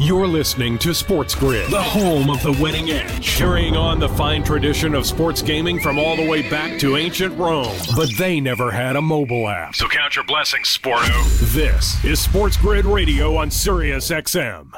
You're listening to Sports Grid, the home of the winning edge, carrying on the fine tradition of sports gaming from all the way back to ancient Rome. But they never had a mobile app. So count your blessings, Sporto. This is Sports Grid Radio on Sirius XM.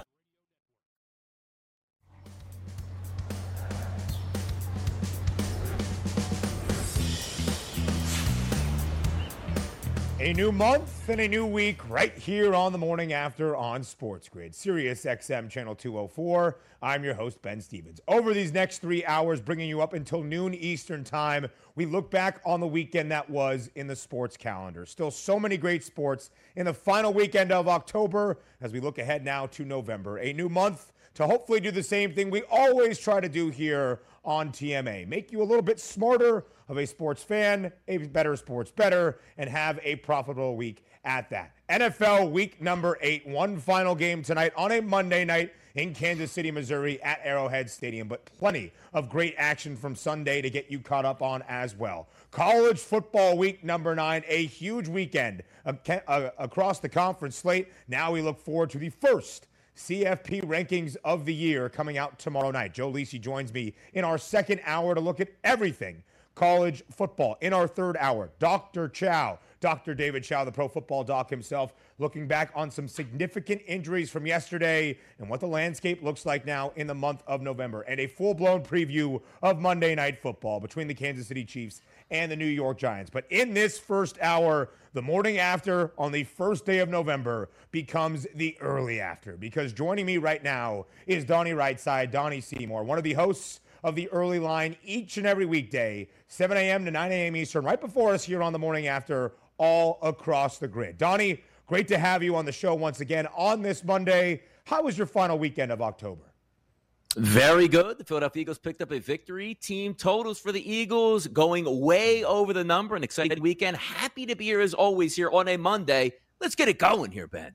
A new month and a new week right here on the morning after on Sports Grid, Sirius XM Channel 204. I'm your host, Ben Stevens. Over these next three hours, bringing you up until noon Eastern Time, we look back on the weekend that was in the sports calendar. Still so many great sports in the final weekend of October as we look ahead now to November. A new month to hopefully do the same thing we always try to do here on TMA make you a little bit smarter of a sports fan, a better sports better, and have a profitable week at that. NFL week number eight, one final game tonight on a Monday night in Kansas City, Missouri at Arrowhead Stadium, but plenty of great action from Sunday to get you caught up on as well. College football week number nine, a huge weekend uh, across the conference slate. Now we look forward to the first CFP rankings of the year coming out tomorrow night. Joe Lisi joins me in our second hour to look at everything college football. In our third hour, Dr. Chow, Dr. David Chow, the pro football doc himself, looking back on some significant injuries from yesterday and what the landscape looks like now in the month of November, and a full blown preview of Monday Night Football between the Kansas City Chiefs and the New York Giants. But in this first hour, the morning after on the first day of November becomes the early after because joining me right now is Donnie Rightside, Donnie Seymour, one of the hosts of the early line each and every weekday, 7 a.m. to 9 a.m. Eastern, right before us here on the morning after, all across the grid. Donnie, great to have you on the show once again on this Monday. How was your final weekend of October? Very good. The Philadelphia Eagles picked up a victory. Team totals for the Eagles going way over the number. An exciting weekend. Happy to be here as always here on a Monday. Let's get it going here, Ben.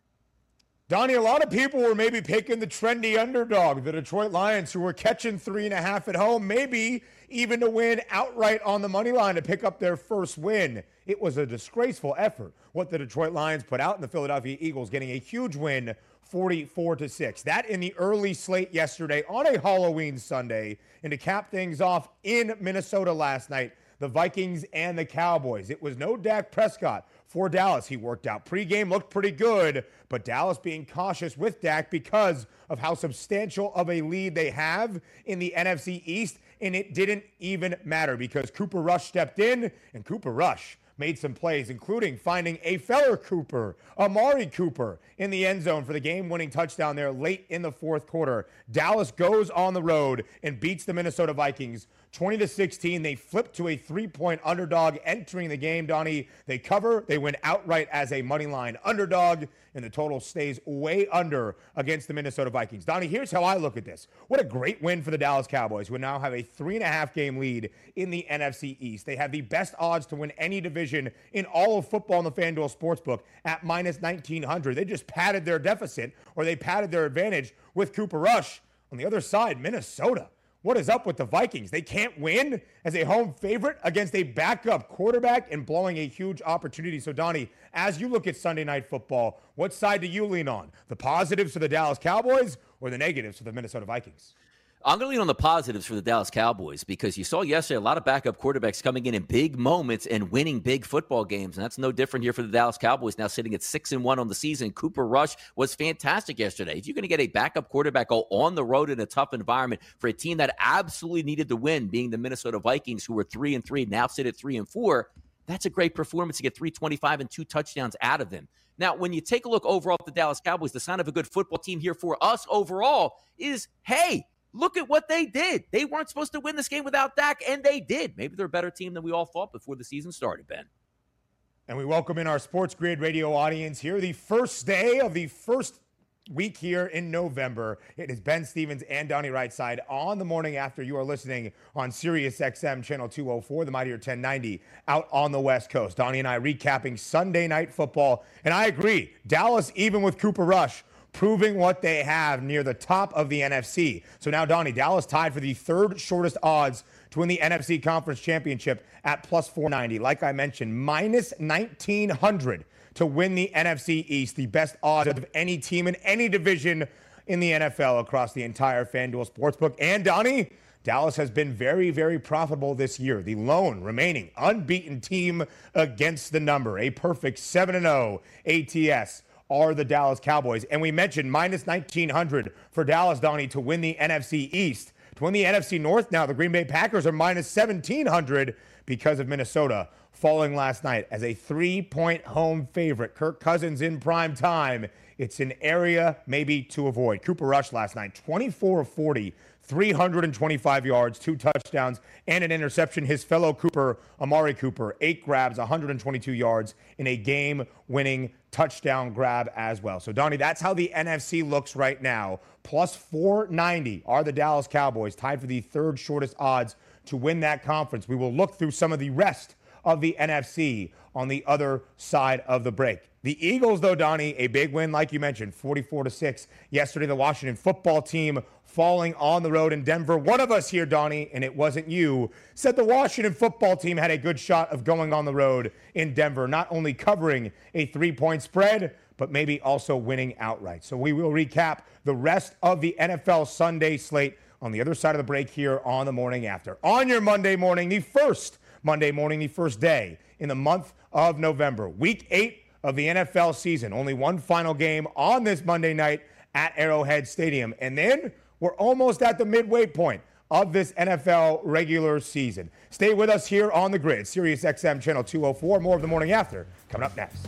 Donnie, a lot of people were maybe picking the trendy underdog, the Detroit Lions, who were catching three and a half at home, maybe even to win outright on the money line to pick up their first win. It was a disgraceful effort what the Detroit Lions put out in the Philadelphia Eagles, getting a huge win 44 to 6. That in the early slate yesterday on a Halloween Sunday. And to cap things off in Minnesota last night, the Vikings and the Cowboys. It was no Dak Prescott for Dallas. He worked out pregame, looked pretty good, but Dallas being cautious with Dak because of how substantial of a lead they have in the NFC East. And it didn't even matter because Cooper Rush stepped in, and Cooper Rush made some plays, including finding a Feller Cooper, Amari Cooper, in the end zone for the game winning touchdown there late in the fourth quarter. Dallas goes on the road and beats the Minnesota Vikings 20 to 16. They flip to a three point underdog entering the game, Donnie. They cover, they win outright as a money line underdog, and the total stays way under against the Minnesota Vikings. Donnie, here's how I look at this. What a great win for the Dallas Cowboys, who now have a three and a half game lead in the NFC East. They have the best odds to win any division in all of football in the FanDuel Sportsbook at minus 1900. They just padded their deficit or they padded their advantage with Cooper Rush. On the other side, Minnesota what is up with the Vikings? They can't win as a home favorite against a backup quarterback and blowing a huge opportunity. So, Donnie, as you look at Sunday night football, what side do you lean on? The positives for the Dallas Cowboys or the negatives for the Minnesota Vikings? I'm going to lean on the positives for the Dallas Cowboys because you saw yesterday a lot of backup quarterbacks coming in in big moments and winning big football games, and that's no different here for the Dallas Cowboys. Now sitting at six and one on the season, Cooper Rush was fantastic yesterday. If you're going to get a backup quarterback go on the road in a tough environment for a team that absolutely needed to win, being the Minnesota Vikings, who were three and three, now sit at three and four, that's a great performance to get 325 and two touchdowns out of them. Now, when you take a look overall at the Dallas Cowboys, the sign of a good football team here for us overall is hey Look at what they did. They weren't supposed to win this game without Dak, and they did. Maybe they're a better team than we all thought before the season started, Ben. And we welcome in our Sports Grid radio audience here, the first day of the first week here in November. It is Ben Stevens and Donnie Rightside on the morning after you are listening on Sirius XM channel 204, the Mightier 1090 out on the West Coast. Donnie and I recapping Sunday night football. And I agree, Dallas, even with Cooper Rush, proving what they have near the top of the NFC. So now, Donnie, Dallas tied for the third shortest odds to win the NFC Conference Championship at plus 490. Like I mentioned, minus 1900 to win the NFC East, the best odds of any team in any division in the NFL across the entire FanDuel Sportsbook. And Donnie, Dallas has been very, very profitable this year. The lone remaining unbeaten team against the number, a perfect 7 0 ATS are the Dallas Cowboys. And we mentioned minus 1900 for Dallas, Donnie, to win the NFC East. To win the NFC North now, the Green Bay Packers are minus 1700 because of Minnesota falling last night as a three point home favorite. Kirk Cousins in prime time. It's an area maybe to avoid. Cooper Rush last night, 24 of 40, 325 yards, two touchdowns, and an interception. His fellow Cooper, Amari Cooper, eight grabs, 122 yards in a game winning touchdown grab as well. So, Donnie, that's how the NFC looks right now. Plus 490 are the Dallas Cowboys, tied for the third shortest odds to win that conference. We will look through some of the rest of the NFC on the other side of the break. The Eagles, though, Donnie, a big win, like you mentioned, 44 to 6. Yesterday, the Washington football team falling on the road in Denver. One of us here, Donnie, and it wasn't you, said the Washington football team had a good shot of going on the road in Denver, not only covering a three point spread, but maybe also winning outright. So we will recap the rest of the NFL Sunday slate on the other side of the break here on the morning after. On your Monday morning, the first Monday morning, the first day in the month of November. Week eight of the NFL season. Only one final game on this Monday night at Arrowhead Stadium. And then we're almost at the midway point of this NFL regular season. Stay with us here on the grid, Sirius XM Channel 204. More of the morning after coming up next.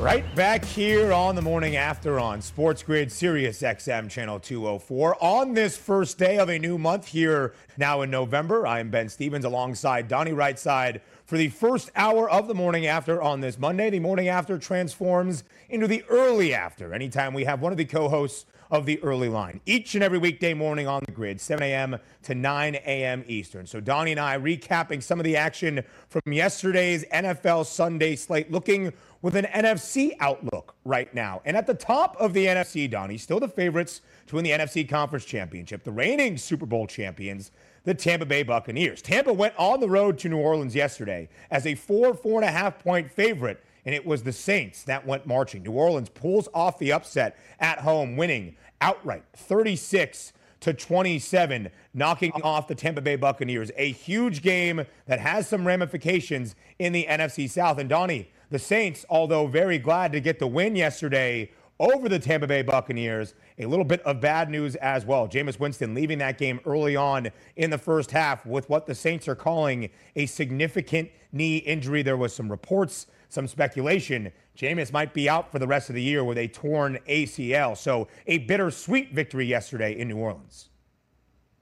Right back here on the morning after on Sports Grid Sirius XM Channel 204 on this first day of a new month here now in November. I am Ben Stevens alongside Donnie Rightside for the first hour of the morning after on this Monday. The morning after transforms into the early after anytime we have one of the co hosts of the early line each and every weekday morning on the grid, 7 a.m. to 9 a.m. Eastern. So Donnie and I recapping some of the action from yesterday's NFL Sunday slate, looking with an NFC outlook right now. And at the top of the NFC, Donnie, still the favorites to win the NFC Conference Championship, the reigning Super Bowl champions, the Tampa Bay Buccaneers. Tampa went on the road to New Orleans yesterday as a four, four and a half point favorite and it was the Saints that went marching. New Orleans pulls off the upset at home, winning outright 36 to 27, knocking off the Tampa Bay Buccaneers. A huge game that has some ramifications in the NFC South. And Donnie, the Saints, although very glad to get the win yesterday over the Tampa Bay Buccaneers, a little bit of bad news as well. Jameis Winston leaving that game early on in the first half with what the Saints are calling a significant knee injury. There was some reports, some speculation. Jameis might be out for the rest of the year with a torn ACL. So a bittersweet victory yesterday in New Orleans.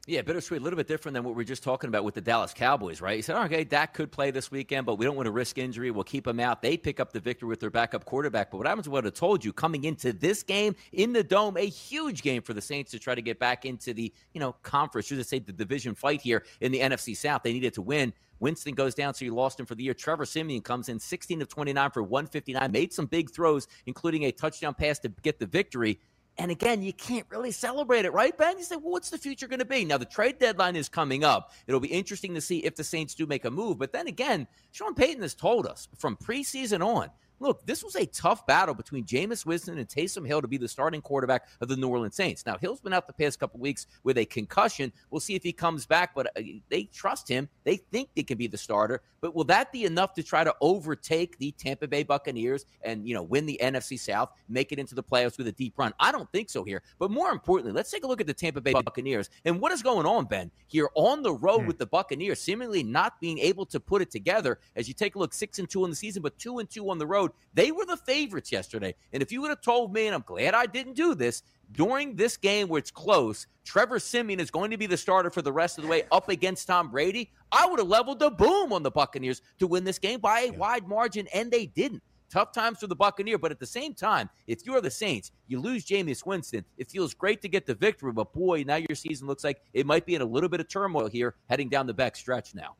Yeah, bittersweet, a little bit different than what we are just talking about with the Dallas Cowboys, right? He said, okay, Dak could play this weekend, but we don't want to risk injury. We'll keep him out. They pick up the victory with their backup quarterback. But what happens, what I told you, coming into this game in the Dome, a huge game for the Saints to try to get back into the, you know, conference, should I say the division fight here in the NFC South. They needed to win. Winston goes down, so you lost him for the year. Trevor Siemian comes in 16 of 29 for 159, made some big throws, including a touchdown pass to get the victory. And again, you can't really celebrate it, right, Ben? You say, well, what's the future going to be? Now, the trade deadline is coming up. It'll be interesting to see if the Saints do make a move. But then again, Sean Payton has told us from preseason on look, this was a tough battle between Jameis Winston and Taysom Hill to be the starting quarterback of the New Orleans Saints. Now, Hill's been out the past couple weeks with a concussion. We'll see if he comes back, but uh, they trust him. They think they can be the starter. But will that be enough to try to overtake the Tampa Bay Buccaneers and, you know, win the NFC South, make it into the playoffs with a deep run? I don't think so here. But more importantly, let's take a look at the Tampa Bay Buccaneers and what is going on, Ben, here on the road hmm. with the Buccaneers, seemingly not being able to put it together as you take a look six and two in the season, but two and two on the road road. They were the favorites yesterday. And if you would have told me, and I'm glad I didn't do this, during this game where it's close, Trevor Siemian is going to be the starter for the rest of the way up against Tom Brady, I would have leveled the boom on the Buccaneers to win this game by a yeah. wide margin, and they didn't. Tough times for the Buccaneer, but at the same time, if you're the Saints, you lose Jameis Winston. It feels great to get the victory, but boy, now your season looks like it might be in a little bit of turmoil here heading down the back stretch now.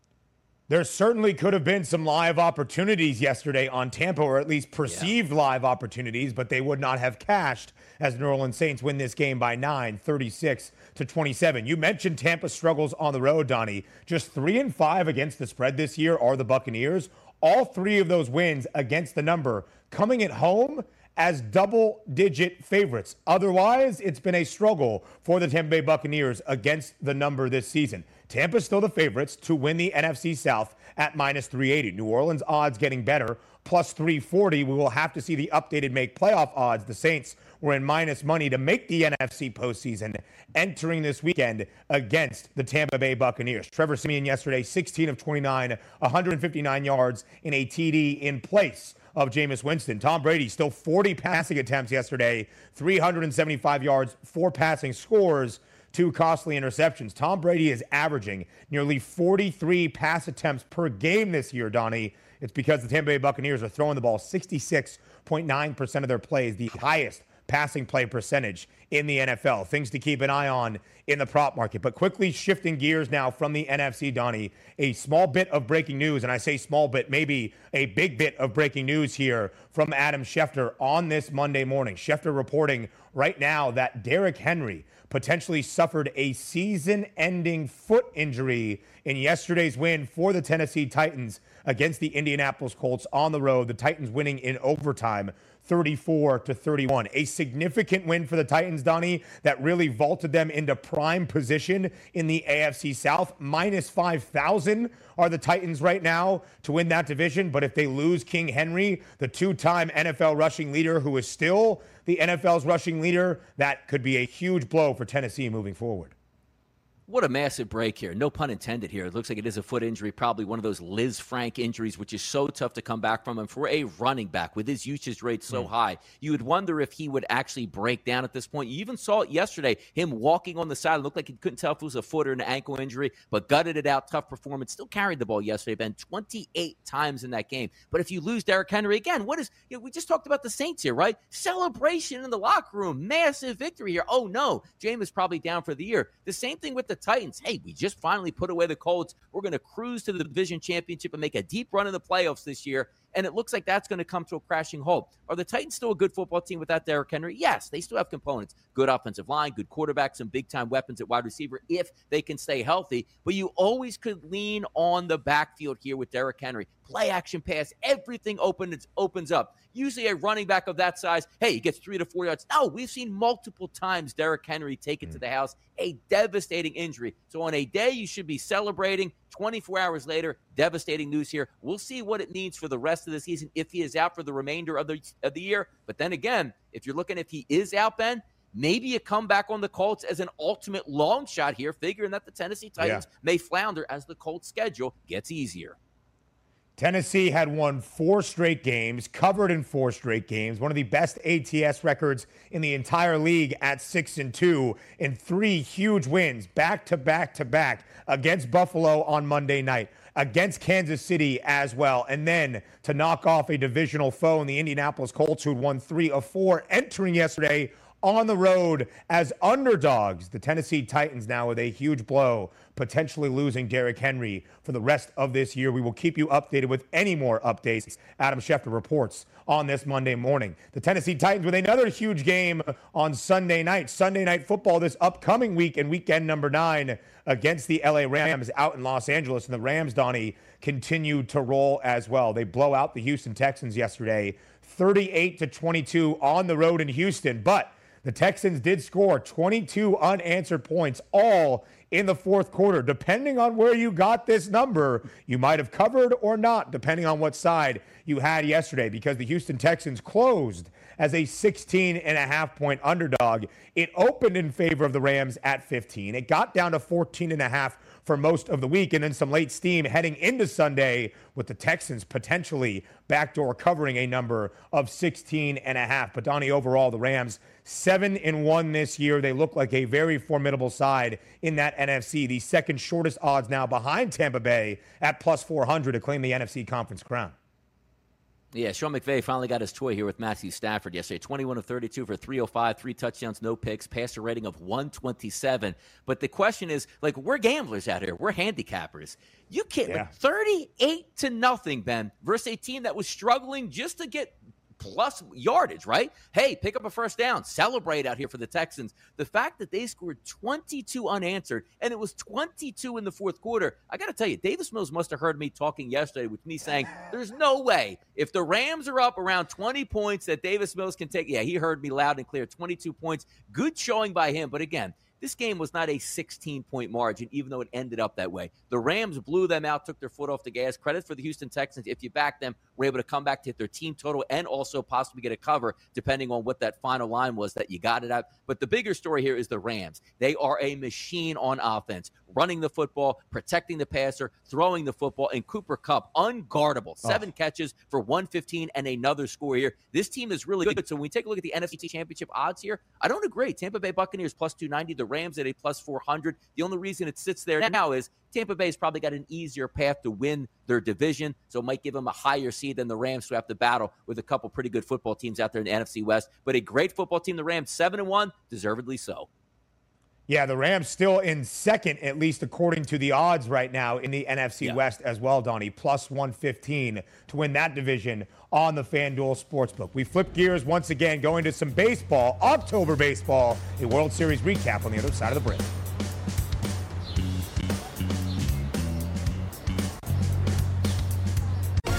There certainly could have been some live opportunities yesterday on Tampa, or at least perceived yeah. live opportunities, but they would not have cashed as New Orleans Saints win this game by nine, 36 to 27. You mentioned Tampa struggles on the road, Donnie. Just three and five against the spread this year are the Buccaneers. All three of those wins against the number coming at home as double digit favorites. Otherwise, it's been a struggle for the Tampa Bay Buccaneers against the number this season. Tampa's still the favorites to win the NFC South at minus 380. New Orleans odds getting better, plus 340. We will have to see the updated make playoff odds. The Saints were in minus money to make the NFC postseason entering this weekend against the Tampa Bay Buccaneers. Trevor Siemian yesterday, 16 of 29, 159 yards in a TD in place of Jameis Winston. Tom Brady still 40 passing attempts yesterday, 375 yards, four passing scores two costly interceptions. Tom Brady is averaging nearly 43 pass attempts per game this year, Donnie. It's because the Tampa Bay Buccaneers are throwing the ball 66.9% of their plays, the highest passing play percentage in the NFL. Things to keep an eye on in the prop market. But quickly shifting gears now from the NFC, Donnie, a small bit of breaking news, and I say small bit, maybe a big bit of breaking news here from Adam Schefter on this Monday morning. Schefter reporting right now that Derrick Henry potentially suffered a season ending foot injury in yesterday's win for the Tennessee Titans against the Indianapolis Colts on the road. The Titans winning in overtime 34 to 31. A significant win for the Titans, Donnie, that really vaulted them into prime position in the AFC South. Minus 5,000 are the Titans right now to win that division. But if they lose King Henry, the two time NFL rushing leader, who is still the NFL's rushing leader, that could be a huge blow for Tennessee moving forward. What a massive break here. No pun intended here. It looks like it is a foot injury, probably one of those Lisfranc injuries, which is so tough to come back from. And for a running back with his usage rate so mm. high, you would wonder if he would actually break down at this point. You even saw it yesterday, him walking on the side. It looked like he couldn't tell if it was a foot or an ankle injury, but gutted it out. Tough performance. Still carried the ball yesterday, Ben, 28 times in that game. But if you lose Derrick Henry again, what is, you know, we just talked about the Saints here, right? Celebration in the locker room. Massive victory here. Oh, no. Jameis probably down for the year. The same thing with the Titans. Hey, we just finally put away the Colts. We're going to cruise to the division championship and make a deep run in the playoffs this year. And it looks like that's going to come to a crashing halt. Are the Titans still a good football team without Derrick Henry? Yes, they still have components. Good offensive line, good quarterback, some big time weapons at wide receiver if they can stay healthy. But you always could lean on the backfield here with Derrick Henry. Play action pass, everything opens opens up. Usually a running back of that size, hey, he gets three to four yards. No, we've seen multiple times Derrick Henry take it to mm. the house. A devastating injury. So on a day you should be celebrating, 24 hours later, devastating news here. We'll see what it means for the rest of the season if he is out for the remainder of the, of the year. But then again, if you're looking if he is out, Ben, maybe a comeback on the Colts as an ultimate long shot here, figuring that the Tennessee Titans yeah. may flounder as the Colts schedule gets easier. Tennessee had won four straight games, covered in four straight games, one of the best ATS records in the entire league at six and two, in three huge wins back to back to back against Buffalo on Monday night, against Kansas City as well, and then to knock off a divisional foe in the Indianapolis Colts, who had won three of four entering yesterday on the road as underdogs. The Tennessee Titans now with a huge blow, potentially losing Derrick Henry for the rest of this year. We will keep you updated with any more updates. Adam Schefter reports on this Monday morning. The Tennessee Titans with another huge game on Sunday night. Sunday night football this upcoming week and weekend number nine against the LA Rams out in Los Angeles. And the Rams, Donnie, continue to roll as well. They blow out the Houston Texans yesterday, 38 to 22 on the road in Houston. But the Texans did score 22 unanswered points, all in the fourth quarter. Depending on where you got this number, you might have covered or not, depending on what side you had yesterday, because the Houston Texans closed as a 16 and a half point underdog. It opened in favor of the Rams at 15. It got down to 14 and a half for most of the week, and then some late steam heading into Sunday with the Texans potentially backdoor covering a number of 16 and a half. But Donnie, overall, the Rams seven and one this year. They look like a very formidable side in that NFC. The second shortest odds now behind Tampa Bay at plus 400 to claim the NFC conference crown. Yeah, Sean McVay finally got his toy here with Matthew Stafford yesterday. 21 of 32 for 305, three touchdowns, no picks, passer rating of 127. But the question is, like, we're gamblers out here. We're handicappers. You can't, yeah. like, 38 to nothing, Ben, versus a team that was struggling just to get plus yardage, right? Hey, pick up a first down, celebrate out here for the Texans. The fact that they scored 22 unanswered and it was 22 in the fourth quarter, I got to tell you, Davis Mills must have heard me talking yesterday with me saying, there's no way if the Rams are up around 20 points that Davis Mills can take. Yeah, he heard me loud and clear 22 points. Good showing by him. But again, this game was not a 16 point margin, even though it ended up that way. The Rams blew them out, took their foot off the gas. Credit for the Houston Texans. If you back them, were able to come back to hit their team total and also possibly get a cover, depending on what that final line was that you got it at. But the bigger story here is the Rams. They are a machine on offense, running the football, protecting the passer, throwing the football, and Cooper Kupp, unguardable. Oh. Seven oh. catches for 115 and another score here. This team is really good. So when we take a look at the NFC Championship odds here, I don't agree. Tampa Bay Buccaneers plus 290, the Rams at a plus 400. The only reason it sits there now is Tampa Bay's probably got an easier path to win their division, so it might give them a higher seed than the Rams who have to battle with a couple pretty good football teams out there in the NFC West. But a great football team, the Rams, seven and one, deservedly so. Yeah, the Rams still in second, at least according to the odds right now in the NFC yeah. West as well, Donnie. Plus 115 to win that division on the FanDuel Sportsbook. We flip gears once again, going to some baseball, October baseball, a World Series recap on the other side of the break.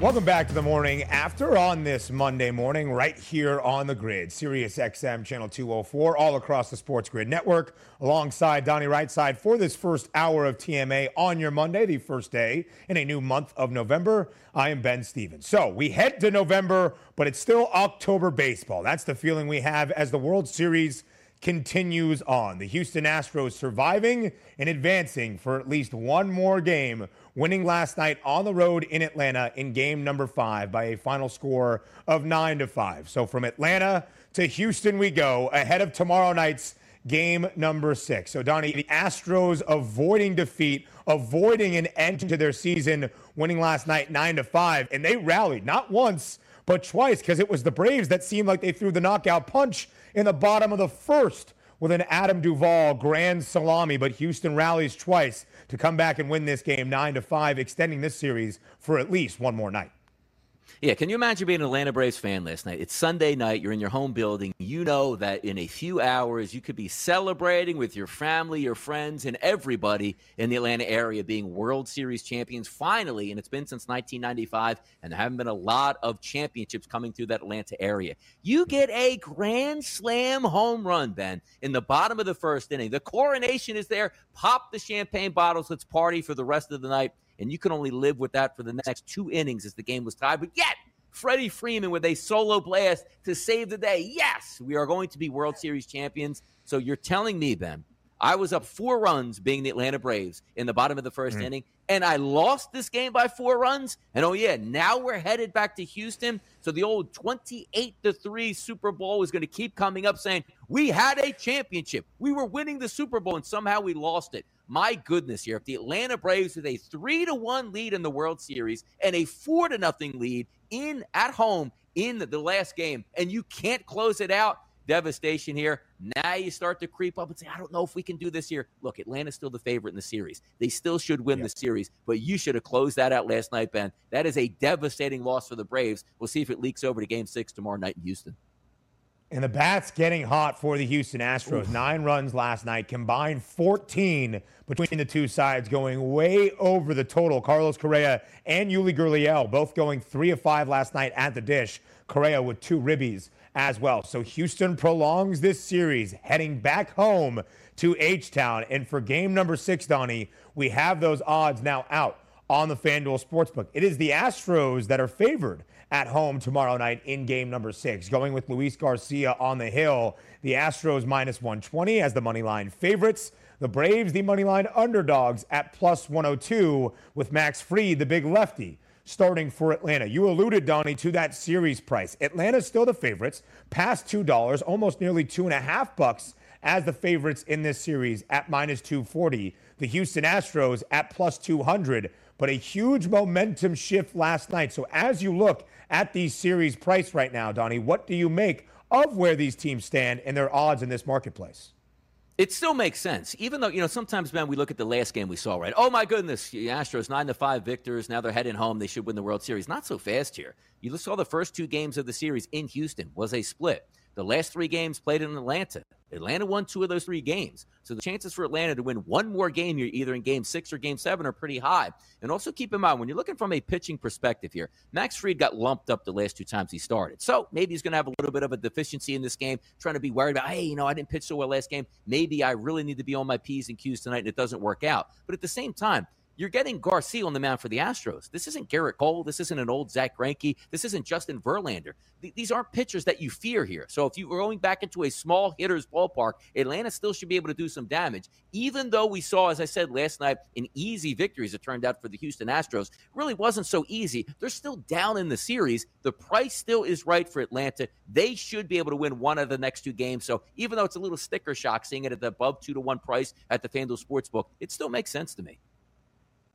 Welcome back to the morning after on this Monday morning, right here on the grid, Sirius XM channel 204, all across the Sports Grid network, alongside Donnie Rightside for this first hour of TMA on your Monday, the first day in a new month of November. I am Ben Stevens. So we head to November, but it's still October baseball. That's the feeling we have as the World Series continues on. The Houston Astros surviving and advancing for at least one more game, winning last night on the road in Atlanta in game number five by a final score of nine to five. So from Atlanta to Houston we go ahead of tomorrow night's game number six. So Donnie, the Astros avoiding defeat, avoiding an end to their season, winning last night nine to five, and they rallied not once but twice because it was the Braves that seemed like they threw the knockout punch in the bottom of the first with an Adam Duvall grand salami, but Houston rallies twice to come back and win this game 9 to 5, extending this series for at least one more night. Yeah, can you imagine being an Atlanta Braves fan last night? It's Sunday night, you're in your home building. You know that in a few hours you could be celebrating with your family, your friends, and everybody in the Atlanta area being World Series champions finally. And it's been since 1995, and there haven't been a lot of championships coming through that Atlanta area. You get a grand slam home run, Ben, in the bottom of the first inning. The coronation is there. Pop the champagne bottles. Let's party for the rest of the night and you can only live with that for the next two innings as the game was tied. But yet, Freddie Freeman with a solo blast to save the day. Yes, we are going to be World Series champions. So you're telling me, Ben, I was up four runs being the Atlanta Braves in the bottom of the 1st mm. inning, and I lost this game by four runs. And oh yeah, now we're headed back to Houston. So the old 28 to 3 Super Bowl is going to keep coming up saying, "We had a championship. We were winning the Super Bowl and somehow we lost it." My goodness, here if the Atlanta Braves with a 3 to 1 lead in the World Series and a 4 to nothing lead in at home in the last game and you can't close it out, devastation here. Now you start to creep up and say, I don't know if we can do this here. Look, Atlanta's still the favorite in the series. They still should win the series, but you should have closed that out last night, Ben. That is a devastating loss for the Braves. We'll see if it leaks over to game six tomorrow night in Houston. And the bats getting hot for the Houston Astros. Oof. Nine runs last night, combined 14 between the two sides, going way over the total. Carlos Correa and Yuli Gurriel both going three of five last night at the dish. Correa with two ribbies as well. So Houston prolongs this series, heading back home to H Town. And for game number six, Donnie, we have those odds now out on the FanDuel Sportsbook. It is the Astros that are favored at home tomorrow night in game number six. Going with Luis Garcia on the hill, the Astros minus 120 as the money line favorites. The Braves, the money line underdogs at plus 102 with Max Fried, the big lefty, starting for Atlanta. You alluded, Donnie, to that series price. Atlanta's still the favorites, past $2, almost nearly two and a half bucks as the favorites in this series at minus 240. The Houston Astros at plus 200, but a huge momentum shift last night. So as you look at these series price right now, Donnie. What do you make of where these teams stand and their odds in this marketplace? It still makes sense, even though you know sometimes, man, we look at the last game we saw, right? Oh my goodness, the Astros nine to five victors. Now they're heading home. They should win the World Series. Not so fast here. You saw the first two games of the series in Houston was a split. The last three games played in Atlanta. Atlanta won two of those three games. So the chances for Atlanta to win one more game here, either in game six or game seven, are pretty high. And also keep in mind, when you're looking from a pitching perspective here, Max Fried got lumped up the last two times he started. So maybe he's going to have a little bit of a deficiency in this game, trying to be worried about, hey, you know, I didn't pitch so well last game. Maybe I really need to be on my P's and Q's tonight and it doesn't work out. But at the same time, you're getting Garcia on the mound for the Astros. This isn't Gerrit Cole. This isn't an old Zack Greinke. This isn't Justin Verlander. Th- these aren't pitchers that you fear here. So if you are going back into a small hitter's ballpark, Atlanta still should be able to do some damage. Even though we saw, as I said last night, an easy victory as it turned out for the Houston Astros, really wasn't so easy. They're still down in the series. The price still is right for Atlanta. They should be able to win one of the next two games. So even though it's a little sticker shock seeing it at the above two to one price at the FanDuel Sportsbook, it still makes sense to me.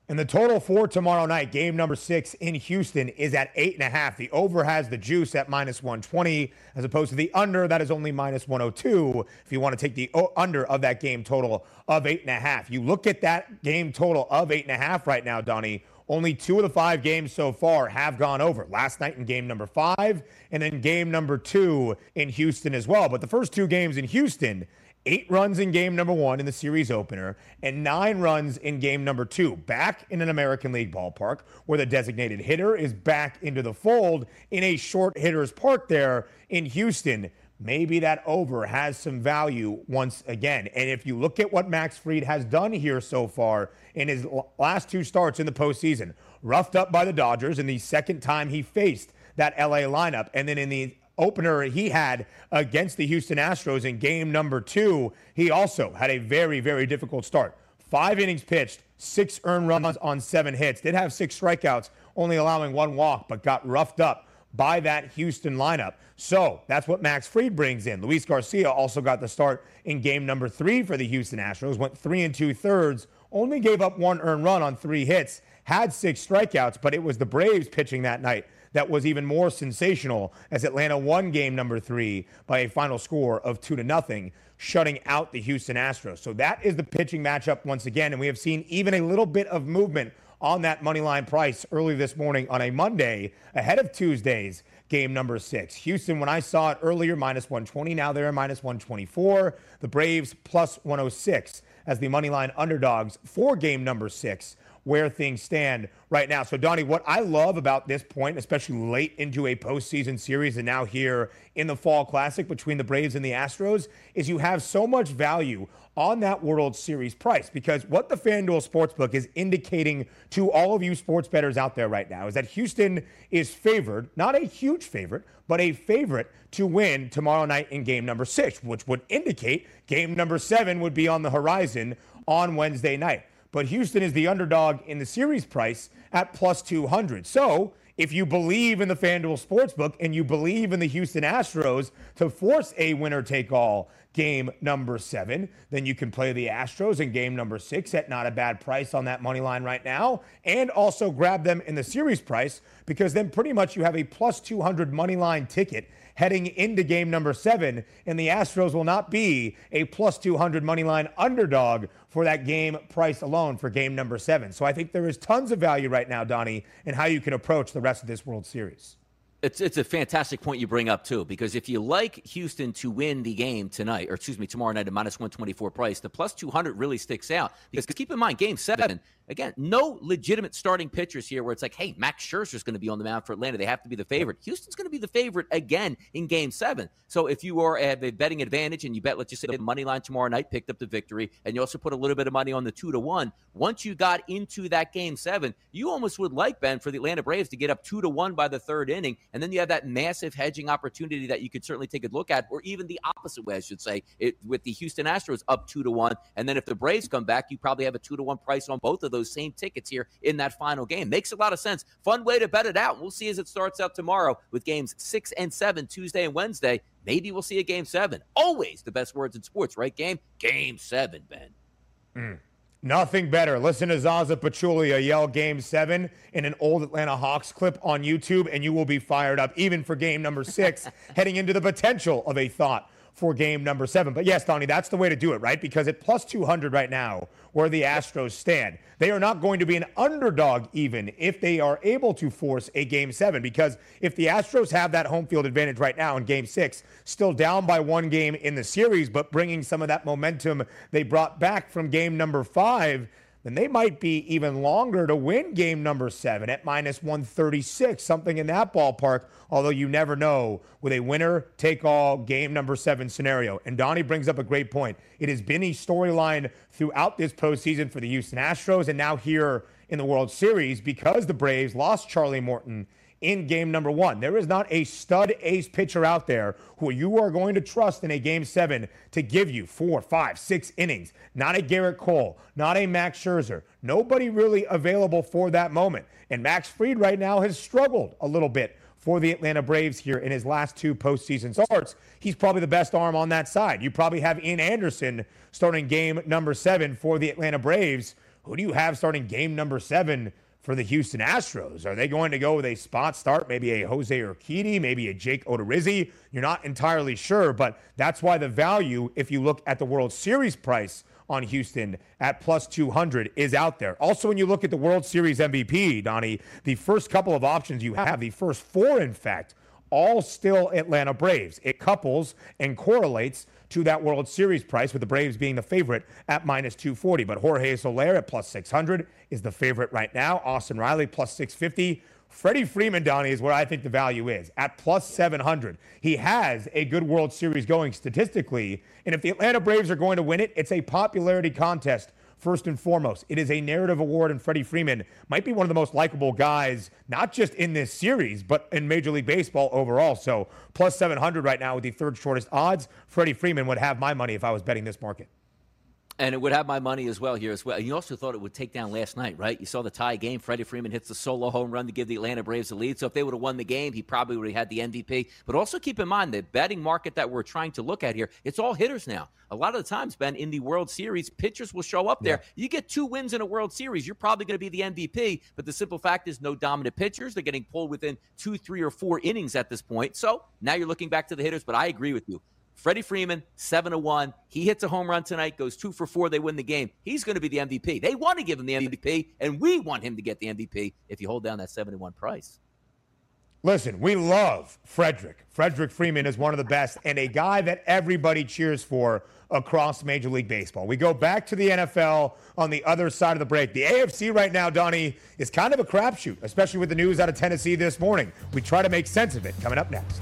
And the total for tomorrow night, game number six in Houston, is at eight and a half. The over has the juice at minus 120, as opposed to the under that is only minus 102. If you want to take the under of that game total of eight and a half, you look at that game total of eight and a half right now, Donnie. Only two of the five games so far have gone over. Last night in game number five, and then game number two in Houston as well. But the first two games in Houston, eight runs in game number one in the series opener and nine runs in game number two, back in an American League ballpark where the designated hitter is back into the fold in a short hitter's park there in Houston. Maybe that over has some value once again. And if you look at what Max Fried has done here so far in his last two starts in the postseason, roughed up by the Dodgers in the second time he faced that LA lineup, and then in the opener he had against the Houston Astros in game number two, he also had a very, very difficult start. Five innings pitched, six earned runs on seven hits. Did have six strikeouts, only allowing one walk, but got roughed up by that Houston lineup. So that's what Max Fried brings in. Luis Garcia also got the start in game number three for the Houston Astros, went three and two thirds, only gave up one earned run on three hits, had six strikeouts, but it was the Braves pitching that night that was even more sensational as Atlanta won game number three by a final score of two to nothing, shutting out the Houston Astros. So that is the pitching matchup once again. And we have seen even a little bit of movement on that money line price early this morning on a Monday ahead of Tuesday's game number six. Houston, when I saw it earlier, minus 120. Now they're minus 124. The Braves plus 106 as the money line underdogs for game number six where things stand right now. So, Donnie, what I love about this point, especially late into a postseason series and now here in the Fall Classic between the Braves and the Astros, is you have so much value on that World Series price because what the FanDuel Sportsbook is indicating to all of you sports bettors out there right now is that Houston is favored, not a huge favorite, but a favorite to win tomorrow night in game number six, which would indicate game number seven would be on the horizon on Wednesday night but Houston is the underdog in the series price at plus 200. So if you believe in the FanDuel Sportsbook and you believe in the Houston Astros to force a winner take all game number seven, then you can play the Astros in game number six at not a bad price on that money line right now. And also grab them in the series price because then pretty much you have a plus 200 money line ticket heading into game number seven. And the Astros will not be a plus 200 money line underdog for that game price alone for game number seven. So I think there is tons of value right now, Donnie, in how you can approach the rest of this World Series. It's it's a fantastic point you bring up too, because if you like Houston to win the game tonight, or excuse me, tomorrow night at minus one twenty four price, the plus two hundred really sticks out. Because keep in mind, Game Seven again, no legitimate starting pitchers here where it's like, hey, Max Scherzer is going to be on the mound for Atlanta. They have to be the favorite. Houston's going to be the favorite again in Game Seven. So if you are have a betting advantage and you bet, let's just say the money line tomorrow night picked up the victory, and you also put a little bit of money on the two to one. Once you got into that Game Seven, you almost would like Ben for the Atlanta Braves to get up two to one by the third inning and then you have that massive hedging opportunity that you could certainly take a look at, or even the opposite way, I should say, it, with the Houston Astros up two to one. And then if the Braves come back, you probably have a two to one price on both of those same tickets here in that final game. Makes a lot of sense. Fun way to bet it out. We'll see as it starts out tomorrow with games six and seven, Tuesday and Wednesday. Maybe we'll see a game seven. Always the best words in sports, right? Game? Game seven, Ben. Mm. Nothing better. Listen to Zaza Pachulia yell game seven in an old Atlanta Hawks clip on YouTube, and you will be fired up, even for game number six, heading into the potential of a thought for game number seven. But yes, Donnie, that's the way to do it, right? Because at plus 200 right now, where the Astros stand, they are not going to be an underdog even if they are able to force a game seven. Because if the Astros have that home field advantage right now in game six, still down by one game in the series, but bringing some of that momentum they brought back from game number five then they might be even longer to win game number seven at minus 136, something in that ballpark. Although you never know with a winner take all game number seven scenario. And Donnie brings up a great point. It has been a storyline throughout this postseason for the Houston Astros and now here in the World Series because the Braves lost Charlie Morton in game number one. There is not a stud ace pitcher out there who you are going to trust in a game seven to give you four, five, six innings. Not a Gerrit Cole, not a Max Scherzer. Nobody really available for that moment. And Max Fried right now has struggled a little bit for the Atlanta Braves here in his last two postseason starts. He's probably the best arm on that side. You probably have Ian Anderson starting game number seven for the Atlanta Braves. Who do you have starting game number seven for the Houston Astros? Are they going to go with a spot start, maybe a Jose Urquidy, maybe a Jake Odorizzi? You're not entirely sure, but that's why the value, if you look at the World Series price on Houston at plus 200 is out there. Also, when you look at the World Series MVP, Donnie, the first couple of options you have, the first four, in fact, all still Atlanta Braves. It couples and correlates to that World Series price, with the Braves being the favorite at minus 240. But Jorge Soler at plus 600 is the favorite right now. Austin Riley plus 650. Freddie Freeman, Donnie, is where I think the value is at plus 700. He has a good World Series going statistically. And if the Atlanta Braves are going to win it, it's a popularity contest first and foremost. It is a narrative award, and Freddie Freeman might be one of the most likable guys, not just in this series, but in Major League Baseball overall. So, plus 700 right now with the third shortest odds. Freddie Freeman would have my money if I was betting this market. And it would have my money as well here as well. You also thought it would take down last night, right? You saw the tie game. Freddie Freeman hits the solo home run to give the Atlanta Braves the lead. So if they would have won the game, he probably would have had the MVP. But also keep in mind the betting market that we're trying to look at here, it's all hitters now. A lot of the times, Ben, in the World Series, pitchers will show up there. Yeah. You get two wins in a World Series, you're probably going to be the MVP. But the simple fact is, no dominant pitchers. They're getting pulled within two, three, or four innings at this point. So now you're looking back to the hitters. But I agree with you. Freddie Freeman, 7 to 1. He hits a home run tonight, goes 2 for 4. They win the game. He's going to be the MVP. They want to give him the MVP, and we want him to get the MVP if you hold down that 7 to 1 price. Listen, we love Frederick. Frederick Freeman is one of the best and a guy that everybody cheers for across Major League Baseball. We go back to the NFL on the other side of the break. The AFC right now, Donnie, is kind of a crapshoot, especially with the news out of Tennessee this morning. We try to make sense of it coming up next.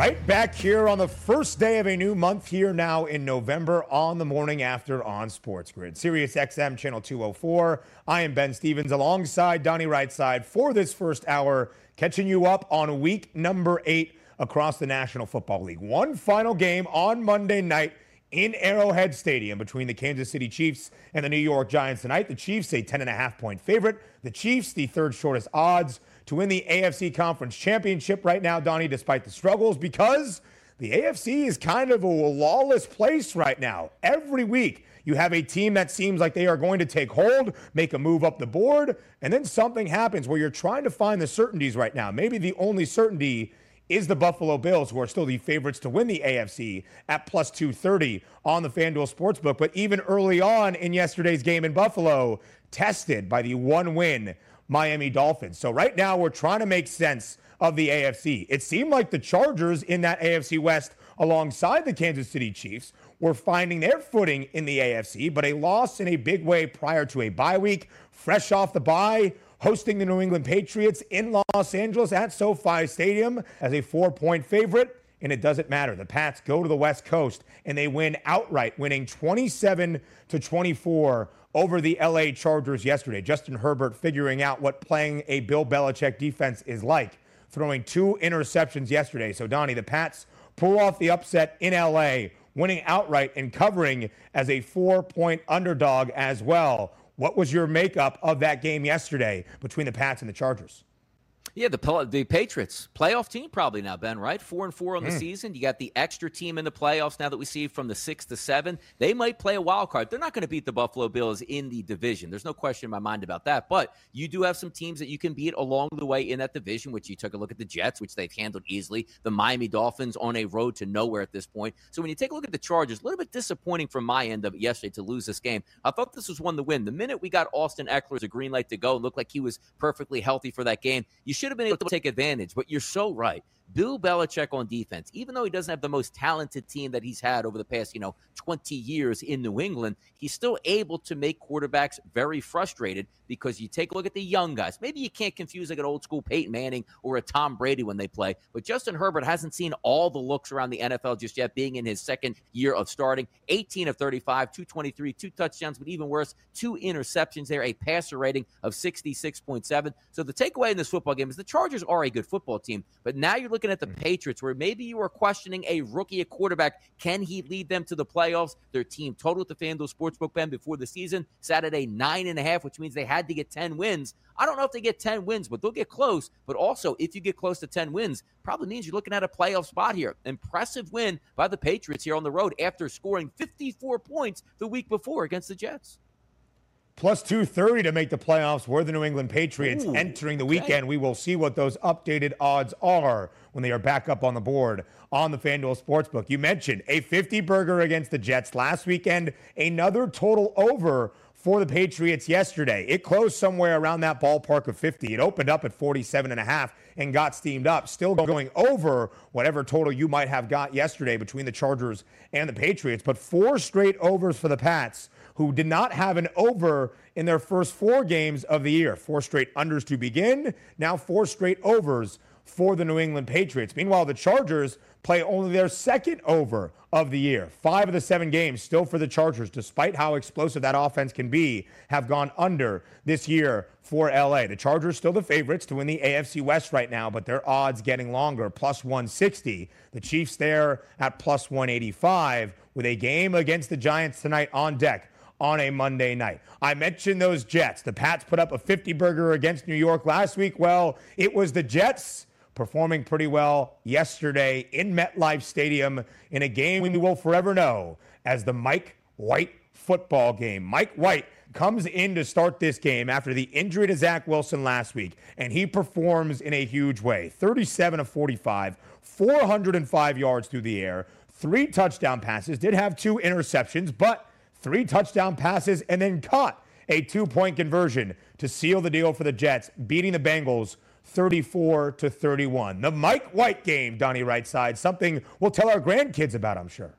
Right back here on the first day of a new month here now in November on the morning after on Sports Grid. Sirius XM channel 204. I am Ben Stevens alongside Donnie Rightside for this first hour, catching you up on week number eight across the National Football League. One final game on Monday night in Arrowhead Stadium between the Kansas City Chiefs and the New York Giants tonight. The Chiefs, a 10.5 point favorite. The Chiefs, the third shortest odds to win the AFC Conference Championship right now, Donnie, despite the struggles, because the AFC is kind of a lawless place right now. Every week, you have a team that seems like they are going to take hold, make a move up the board, and then something happens where you're trying to find the certainties right now. Maybe the only certainty is the Buffalo Bills, who are still the favorites to win the AFC at plus 230 on the FanDuel Sportsbook. But even early on in yesterday's game in Buffalo, tested by the one win Miami Dolphins. So right now, we're trying to make sense of the AFC. It seemed like the Chargers in that AFC West alongside the Kansas City Chiefs were finding their footing in the AFC, but a loss in a big way prior to a bye week, fresh off the bye hosting the New England Patriots in Los Angeles at SoFi Stadium as a four point favorite. And it doesn't matter. The Pats go to the West Coast and they win outright, winning 27 to 24 over the LA Chargers yesterday. Justin Herbert figuring out what playing a Bill Belichick defense is like, throwing two interceptions yesterday. So, Donnie, the Pats pull off the upset in LA, winning outright and covering as a four point underdog as well. What was your makeup of that game yesterday between the Pats and the Chargers? Yeah, the the Patriots playoff team probably now, Ben. Right, four and four on the mm. season. You got the extra team in the playoffs now that we see from the six to seven. They might play a wild card. They're not going to beat the Buffalo Bills in the division. There's no question in my mind about that. But you do have some teams that you can beat along the way in that division. Which you took a look at the Jets, which they've handled easily. The Miami Dolphins on a road to nowhere at this point. So when you take a look at the Chargers, a little bit disappointing from my end of it yesterday to lose this game. I thought this was one to win. The minute we got Austin Ekeler as a green light to go, looked like he was perfectly healthy for that game. You should have been able to take advantage. But you're so right. Bill Belichick on defense, even though he doesn't have the most talented team that he's had over the past, you know, 20 years in New England, he's still able to make quarterbacks very frustrated because you take a look at the young guys. Maybe you can't confuse like an old school Peyton Manning or a Tom Brady when they play, but Justin Herbert hasn't seen all the looks around the NFL just yet, being in his second year of starting. 18 of 35, 223, two touchdowns, but even worse, two interceptions there, a passer rating of 66.7. So the takeaway in this football game is the Chargers are a good football team, but now you're looking at the mm-hmm. Patriots where maybe you are questioning a rookie a quarterback. Can he lead them to the playoffs? Their team total at the FanDuel Sportsbook, Ben, before the season, Saturday, nine and a half, which means they had to get 10 wins. I don't know if they get 10 wins, but they'll get close. But also, if you get close to 10 wins, probably means you're looking at a playoff spot here. Impressive win by the Patriots here on the road after scoring 54 points the week before against the Jets plus 230 to make the playoffs were the New England Patriots Ooh, entering the weekend. Okay. We will see what those updated odds are when they are back up on the board on the FanDuel Sportsbook. You mentioned a 50 burger against the Jets last weekend, another total over for the Patriots yesterday. It closed somewhere around that ballpark of 50. It opened up at 47 and a half and got steamed up, still going over whatever total you might have got yesterday between the Chargers and the Patriots. But four straight overs for the Pats who did not have an over in their first four games of the year. Four straight unders to begin, now four straight overs for the New England Patriots. Meanwhile, the Chargers play only their second over of the year. Five of the seven games still for the Chargers, despite how explosive that offense can be, have gone under this year for LA. The Chargers still the favorites to win the AFC West right now, but their odds getting longer, plus 160. The Chiefs there at plus 185 with a game against the Giants tonight on deck on a Monday night. I mentioned those Jets. The Pats put up a 50 burger against New York last week. Well, it was the Jets performing pretty well yesterday in MetLife Stadium in a game we will forever know as the Mike White football game. Mike White comes in to start this game after the injury to Zach Wilson last week, and he performs in a huge way 37 of 45, 405 yards through the air, three touchdown passes, did have two interceptions, but three touchdown passes, and then caught a two point conversion to seal the deal for the Jets, beating the Bengals 34 to 31. The Mike White game, Donnie Rightside, something we'll tell our grandkids about, I'm sure.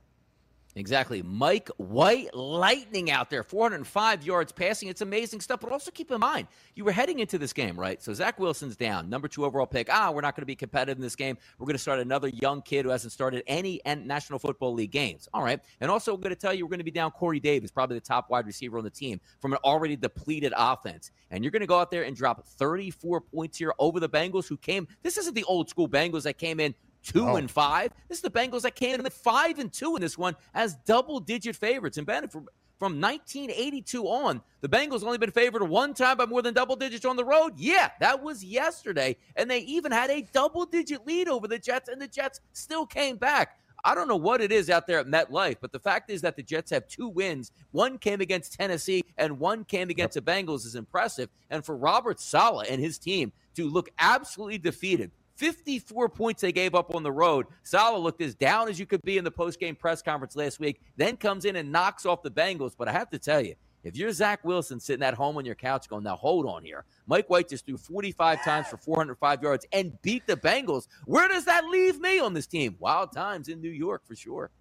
Exactly. Mike White, lightning out there, 405 yards passing. It's amazing stuff. But also keep in mind, you were heading into this game, right? So Zach Wilson's down, number two overall pick. Ah, we're not going to be competitive in this game. We're going to start another young kid who hasn't started any National Football League games. All right. And also, we're going to tell you we're going to be down Corey Davis, probably the top wide receiver on the team, from an already depleted offense. And you're going to go out there and drop 34 points here over the Bengals, who came. This isn't the old school Bengals that came in two oh. and five. This is the Bengals that came in at five and two in this one as double digit favorites. And Ben, from, from 1982 on, the Bengals only been favored one time by more than double digits on the road. Yeah, that was yesterday. And they even had a double digit lead over the Jets, and the Jets still came back. I don't know what it is out there at MetLife, but the fact is that the Jets have two wins. One came against Tennessee and one came against the Bengals is impressive. And for Robert Saleh and his team to look absolutely defeated, 54 points they gave up on the road. Saleh looked as down as you could be in the post-game press conference last week, then comes in and knocks off the Bengals. But I have to tell you, if you're Zach Wilson sitting at home on your couch going, now hold on here. Mike White just threw 45 times for 405 yards and beat the Bengals. Where does that leave me on this team? Wild times in New York for sure.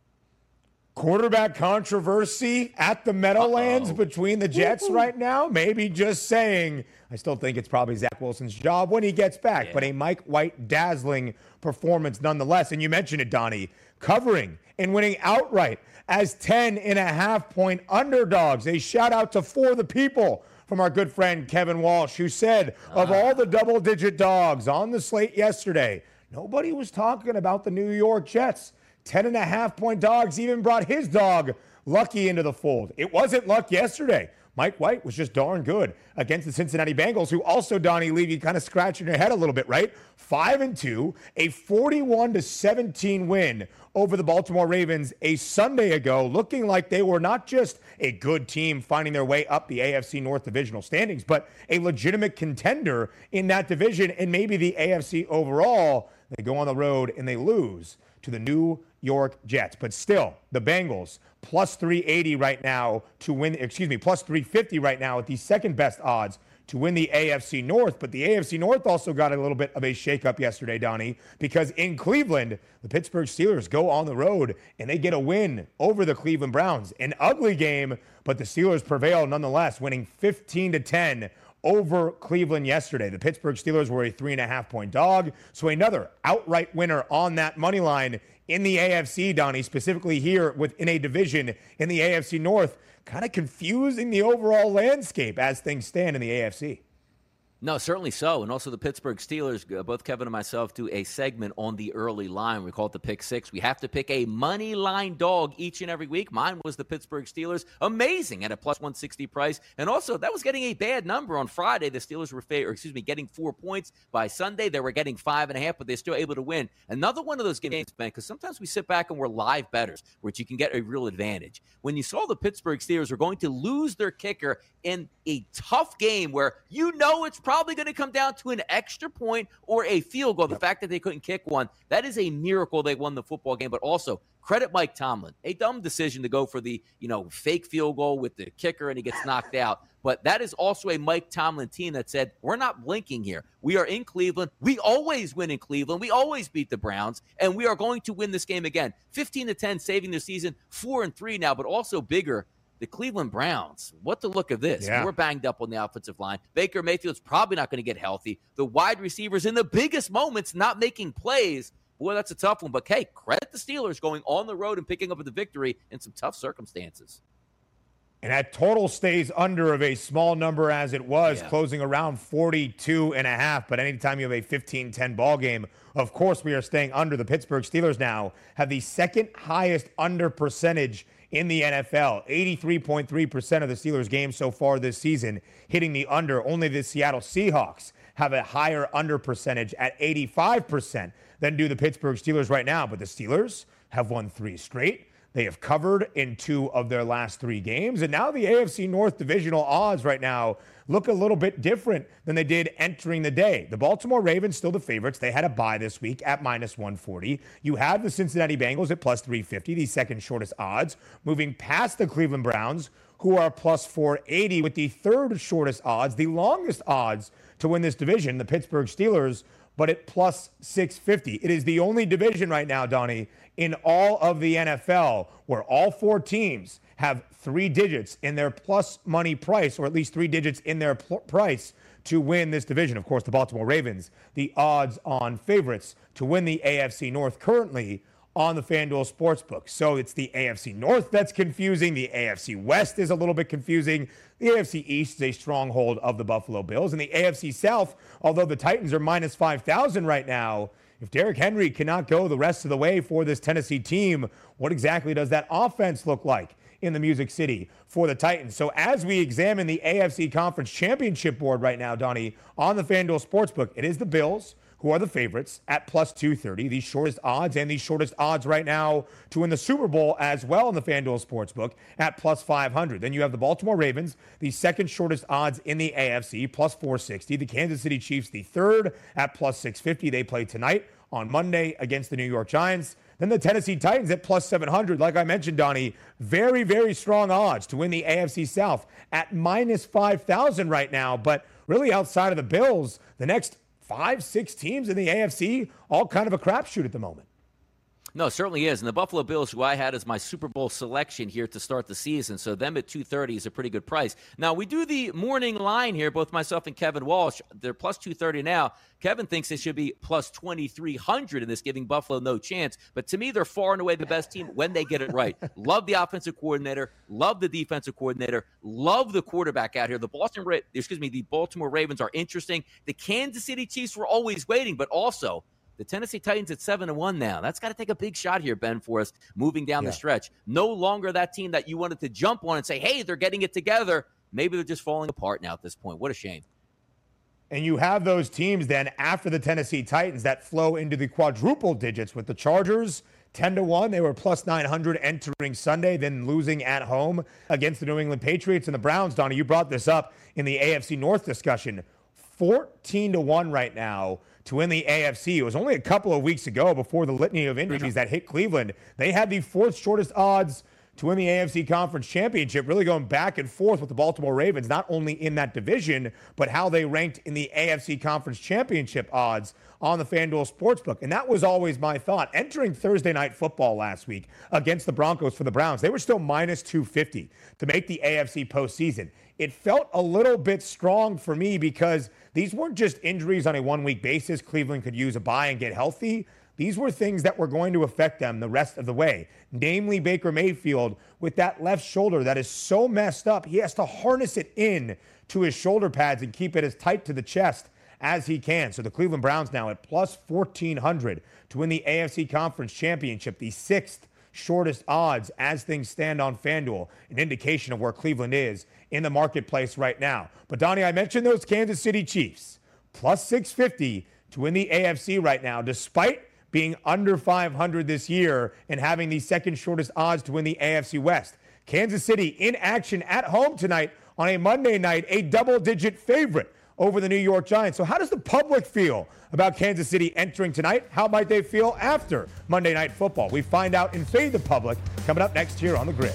Quarterback controversy at the Meadowlands Uh-oh. between the Jets Woo-hoo. right now. Maybe just saying, I still think it's probably Zach Wilson's job when he gets back, yeah. but a Mike White dazzling performance nonetheless. And you mentioned it, Donnie, covering and winning outright as 10 and a half point underdogs. A shout out to For the People from our good friend Kevin Walsh, who said, of uh-huh. all the double digit dogs on the slate yesterday, nobody was talking about the New York Jets. 10 and a half point dogs even brought his dog Lucky into the fold. It wasn't luck yesterday. Mike White was just darn good against the Cincinnati Bengals, who also, Donnie, leave you kind of scratching your head a little bit, right? Five and two, a 41 to 17 win over the Baltimore Ravens a Sunday ago, looking like they were not just a good team finding their way up the AFC North divisional standings, but a legitimate contender in that division and maybe the AFC overall. They go on the road and they lose to the New York Jets. But still, the Bengals plus 380 right now to win, excuse me, plus 350 right now at the second best odds to win the AFC North. But the AFC North also got a little bit of a shakeup yesterday, Donnie, because in Cleveland, the Pittsburgh Steelers go on the road and they get a win over the Cleveland Browns. An ugly game, but the Steelers prevail nonetheless, winning 15 to 10 over Cleveland yesterday. The Pittsburgh Steelers were a three and a half point dog. So another outright winner on that money line in the AFC, Donnie, specifically here within a division in the AFC North, kind of confusing the overall landscape as things stand in the AFC. No, certainly so. And also the Pittsburgh Steelers, uh, both Kevin and myself do a segment on the early line. We call it the pick six. We have to pick a money line dog each and every week. Mine was the Pittsburgh Steelers. Amazing at a plus 160 price. And also, that was getting a bad number on Friday. The Steelers were, excuse me, getting four points. By Sunday, they were getting five and a half, but they're still able to win. Another one of those games, Ben, because sometimes we sit back and we're live betters, which you can get a real advantage. When you saw the Pittsburgh Steelers were going to lose their kicker in a tough game where you know it's probably going to come down to an extra point or a field goal. The fact that they couldn't kick one, that is a miracle they won the football game. But also, credit Mike Tomlin. A dumb decision to go for the, you know, fake field goal with the kicker and he gets knocked out. But that is also a Mike Tomlin team that said, we're not blinking here. We are in Cleveland. We always win in Cleveland. We always beat the Browns, and we are going to win this game again. 15 to 10, saving the season, four and three now, but also bigger the Cleveland Browns, what the look of this? Yeah. We're banged up on the offensive line. Baker Mayfield's probably not going to get healthy. The wide receivers in the biggest moments not making plays. Boy, that's a tough one. But hey, credit the Steelers going on the road and picking up the victory in some tough circumstances. And that total stays under of a small number as it was, yeah. closing around 42 and a half. But anytime you have a 15-10 ball game, of course we are staying under. The Pittsburgh Steelers now have the second highest under percentage in the NFL. 83.3% of the Steelers' games so far this season hitting the under. Only the Seattle Seahawks have a higher under percentage at 85% than do the Pittsburgh Steelers right now. But the Steelers have won three straight. They have covered in two of their last three games. And now the AFC North divisional odds right now look a little bit different than they did entering the day. The Baltimore Ravens still the favorites. They had a bye this week at minus 140. You have the Cincinnati Bengals at plus 350, the second shortest odds, moving past the Cleveland Browns, who are plus 480 with the third shortest odds, the longest odds to win this division, the Pittsburgh Steelers, but at plus 650. It is the only division right now, Donnie, in all of the NFL where all four teams have three digits in their plus money price, or at least three digits in their pl- price to win this division. Of course, the Baltimore Ravens, the odds on favorites to win the AFC North currently on the FanDuel Sportsbook. So it's the AFC North that's confusing. The AFC West is a little bit confusing. The AFC East is a stronghold of the Buffalo Bills. And the AFC South, although the Titans are minus 5,000 right now, if Derrick Henry cannot go the rest of the way for this Tennessee team, what exactly does that offense look like? in the Music City for the Titans. So as we examine the AFC Conference Championship board right now, Donnie, on the FanDuel Sportsbook, it is the Bills who are the favorites at plus 230, the shortest odds and the shortest odds right now to win the Super Bowl as well in the FanDuel Sportsbook at plus 500. Then you have the Baltimore Ravens, the second shortest odds in the AFC, plus 460. The Kansas City Chiefs, the third at plus 650. They play tonight on Monday against the New York Giants. Then the Tennessee Titans at plus 700. Like I mentioned, Donnie, very, very strong odds to win the AFC South at minus 5,000 right now. But really, outside of the Bills, the next five, six teams in the AFC, all kind of a crapshoot at the moment. No, certainly is. And the Buffalo Bills, who I had as my Super Bowl selection here to start the season, so them at 230 is a pretty good price. Now, we do the morning line here, both myself and Kevin Walsh. They're plus 230 now. Kevin thinks they should be plus 2,300 in this, giving Buffalo no chance. But to me, they're far and away the best team when they get it right. love the offensive coordinator, love the defensive coordinator, love the quarterback out here. The Boston, excuse me, the Baltimore Ravens are interesting. The Kansas City Chiefs were always waiting, but also – the Tennessee Titans at 7 and 1 now. That's got to take a big shot here, Ben, for us moving down yeah. the stretch. No longer that team that you wanted to jump on and say, hey, they're getting it together. Maybe they're just falling apart now at this point. What a shame. And you have those teams then after the Tennessee Titans that flow into the quadruple digits with the Chargers. 10 to 1. They were plus 900 entering Sunday, then losing at home against the New England Patriots and the Browns. Donnie, you brought this up in the AFC North discussion. 14 to 1 right now to win the AFC. It was only a couple of weeks ago before the litany of injuries that hit Cleveland. They had the fourth shortest odds to win the AFC Conference Championship, really going back and forth with the Baltimore Ravens, not only in that division, but how they ranked in the AFC Conference Championship odds on the FanDuel Sportsbook. And that was always my thought. Entering Thursday night football last week against the Broncos for the Browns, they were still minus 250 to make the AFC postseason. It felt a little bit strong for me because these weren't just injuries on a one week basis. Cleveland could use a bye and get healthy. These were things that were going to affect them the rest of the way. Namely, Baker Mayfield with that left shoulder that is so messed up, he has to harness it in to his shoulder pads and keep it as tight to the chest as he can. So the Cleveland Browns now at plus 1400 to win the AFC Conference Championship, the sixth shortest odds as things stand on FanDuel, an indication of where Cleveland is in the marketplace right now. But Donnie, I mentioned those Kansas City Chiefs, plus 650 to win the AFC right now, despite being under 500 this year and having the second shortest odds to win the AFC West. Kansas City in action at home tonight on a Monday night, a double digit favorite over the New York Giants. So, how does the public feel about Kansas City entering tonight? How might they feel after Monday Night Football? We find out in Fade the Public coming up next here on the grid.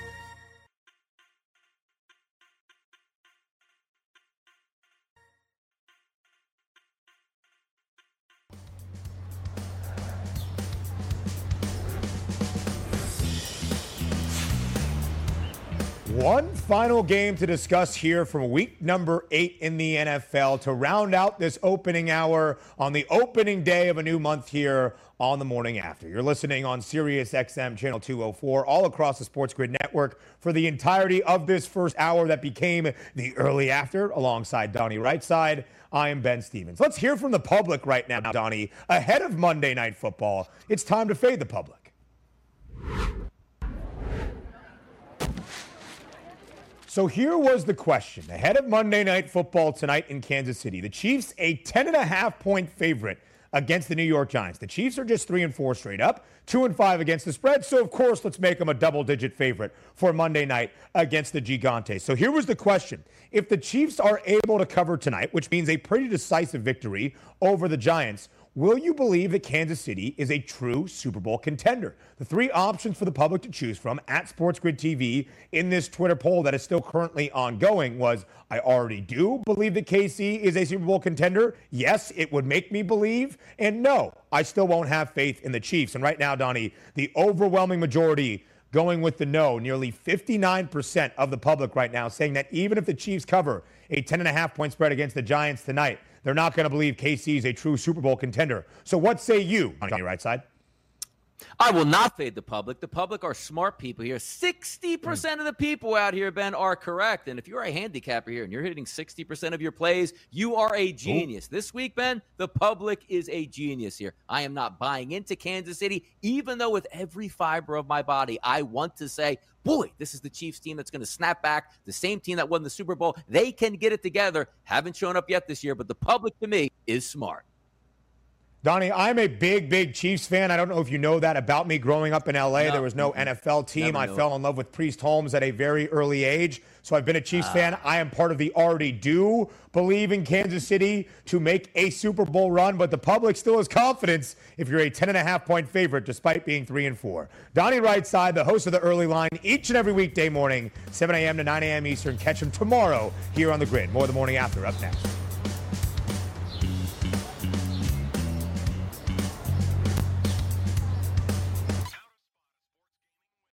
One final game to discuss here from week number eight in the NFL to round out this opening hour on the opening day of a new month here on the morning after. You're listening on Sirius XM channel 204 all across the Sports Grid network for the entirety of this first hour that became the early after alongside Donnie Rightside. I am Ben Stevens. Let's hear from the public right now, Donnie. Ahead of Monday Night Football, it's time to fade the public. So here was the question. Ahead of Monday Night Football tonight in Kansas City, the Chiefs a 10.5 point favorite against the New York Giants. The Chiefs are just 3 and 4 straight up, 2 and 5 against the spread. So of course, let's make them a double digit favorite for Monday night against the Gigantes. So here was the question. If the Chiefs are able to cover tonight, which means a pretty decisive victory over the Giants, Will you believe that Kansas City is a true Super Bowl contender? The three options for the public to choose from at SportsGrid TV in this Twitter poll that is still currently ongoing was I already do believe that KC is a Super Bowl contender. Yes, it would make me believe. And no, I still won't have faith in the Chiefs. And right now, Donnie, the overwhelming majority going with the no. Nearly 59% of the public right now saying that even if the Chiefs cover a 10.5 point spread against the Giants tonight, they're not going to believe KC is a true Super Bowl contender. So what say you on your right side? I will not fade the public. The public are smart people here. 60% of the people out here, Ben, are correct. And if you're a handicapper here and you're hitting 60% of your plays, you are a genius. Ooh. This week, Ben, the public is a genius here. I am not buying into Kansas City, even though with every fiber of my body, I want to say, boy, this is the Chiefs team that's going to snap back. The same team that won the Super Bowl. They can get it together. Haven't shown up yet this year, but the public to me is smart. Donnie, I'm a big, big Chiefs fan. I don't know if you know that about me. Growing up in LA, no. there was no NFL team. I fell in love with Priest Holmes at a very early age. So I've been a Chiefs uh, fan. I am part of the already do believe in Kansas City to make a Super Bowl run, but the public still has confidence if you're a 10 and a half point favorite despite being 3 and 4. Donnie Rightside, the host of the early line, each and every weekday morning, 7 a.m. to 9 a.m. Eastern. Catch him tomorrow here on the grid. More the morning after up next.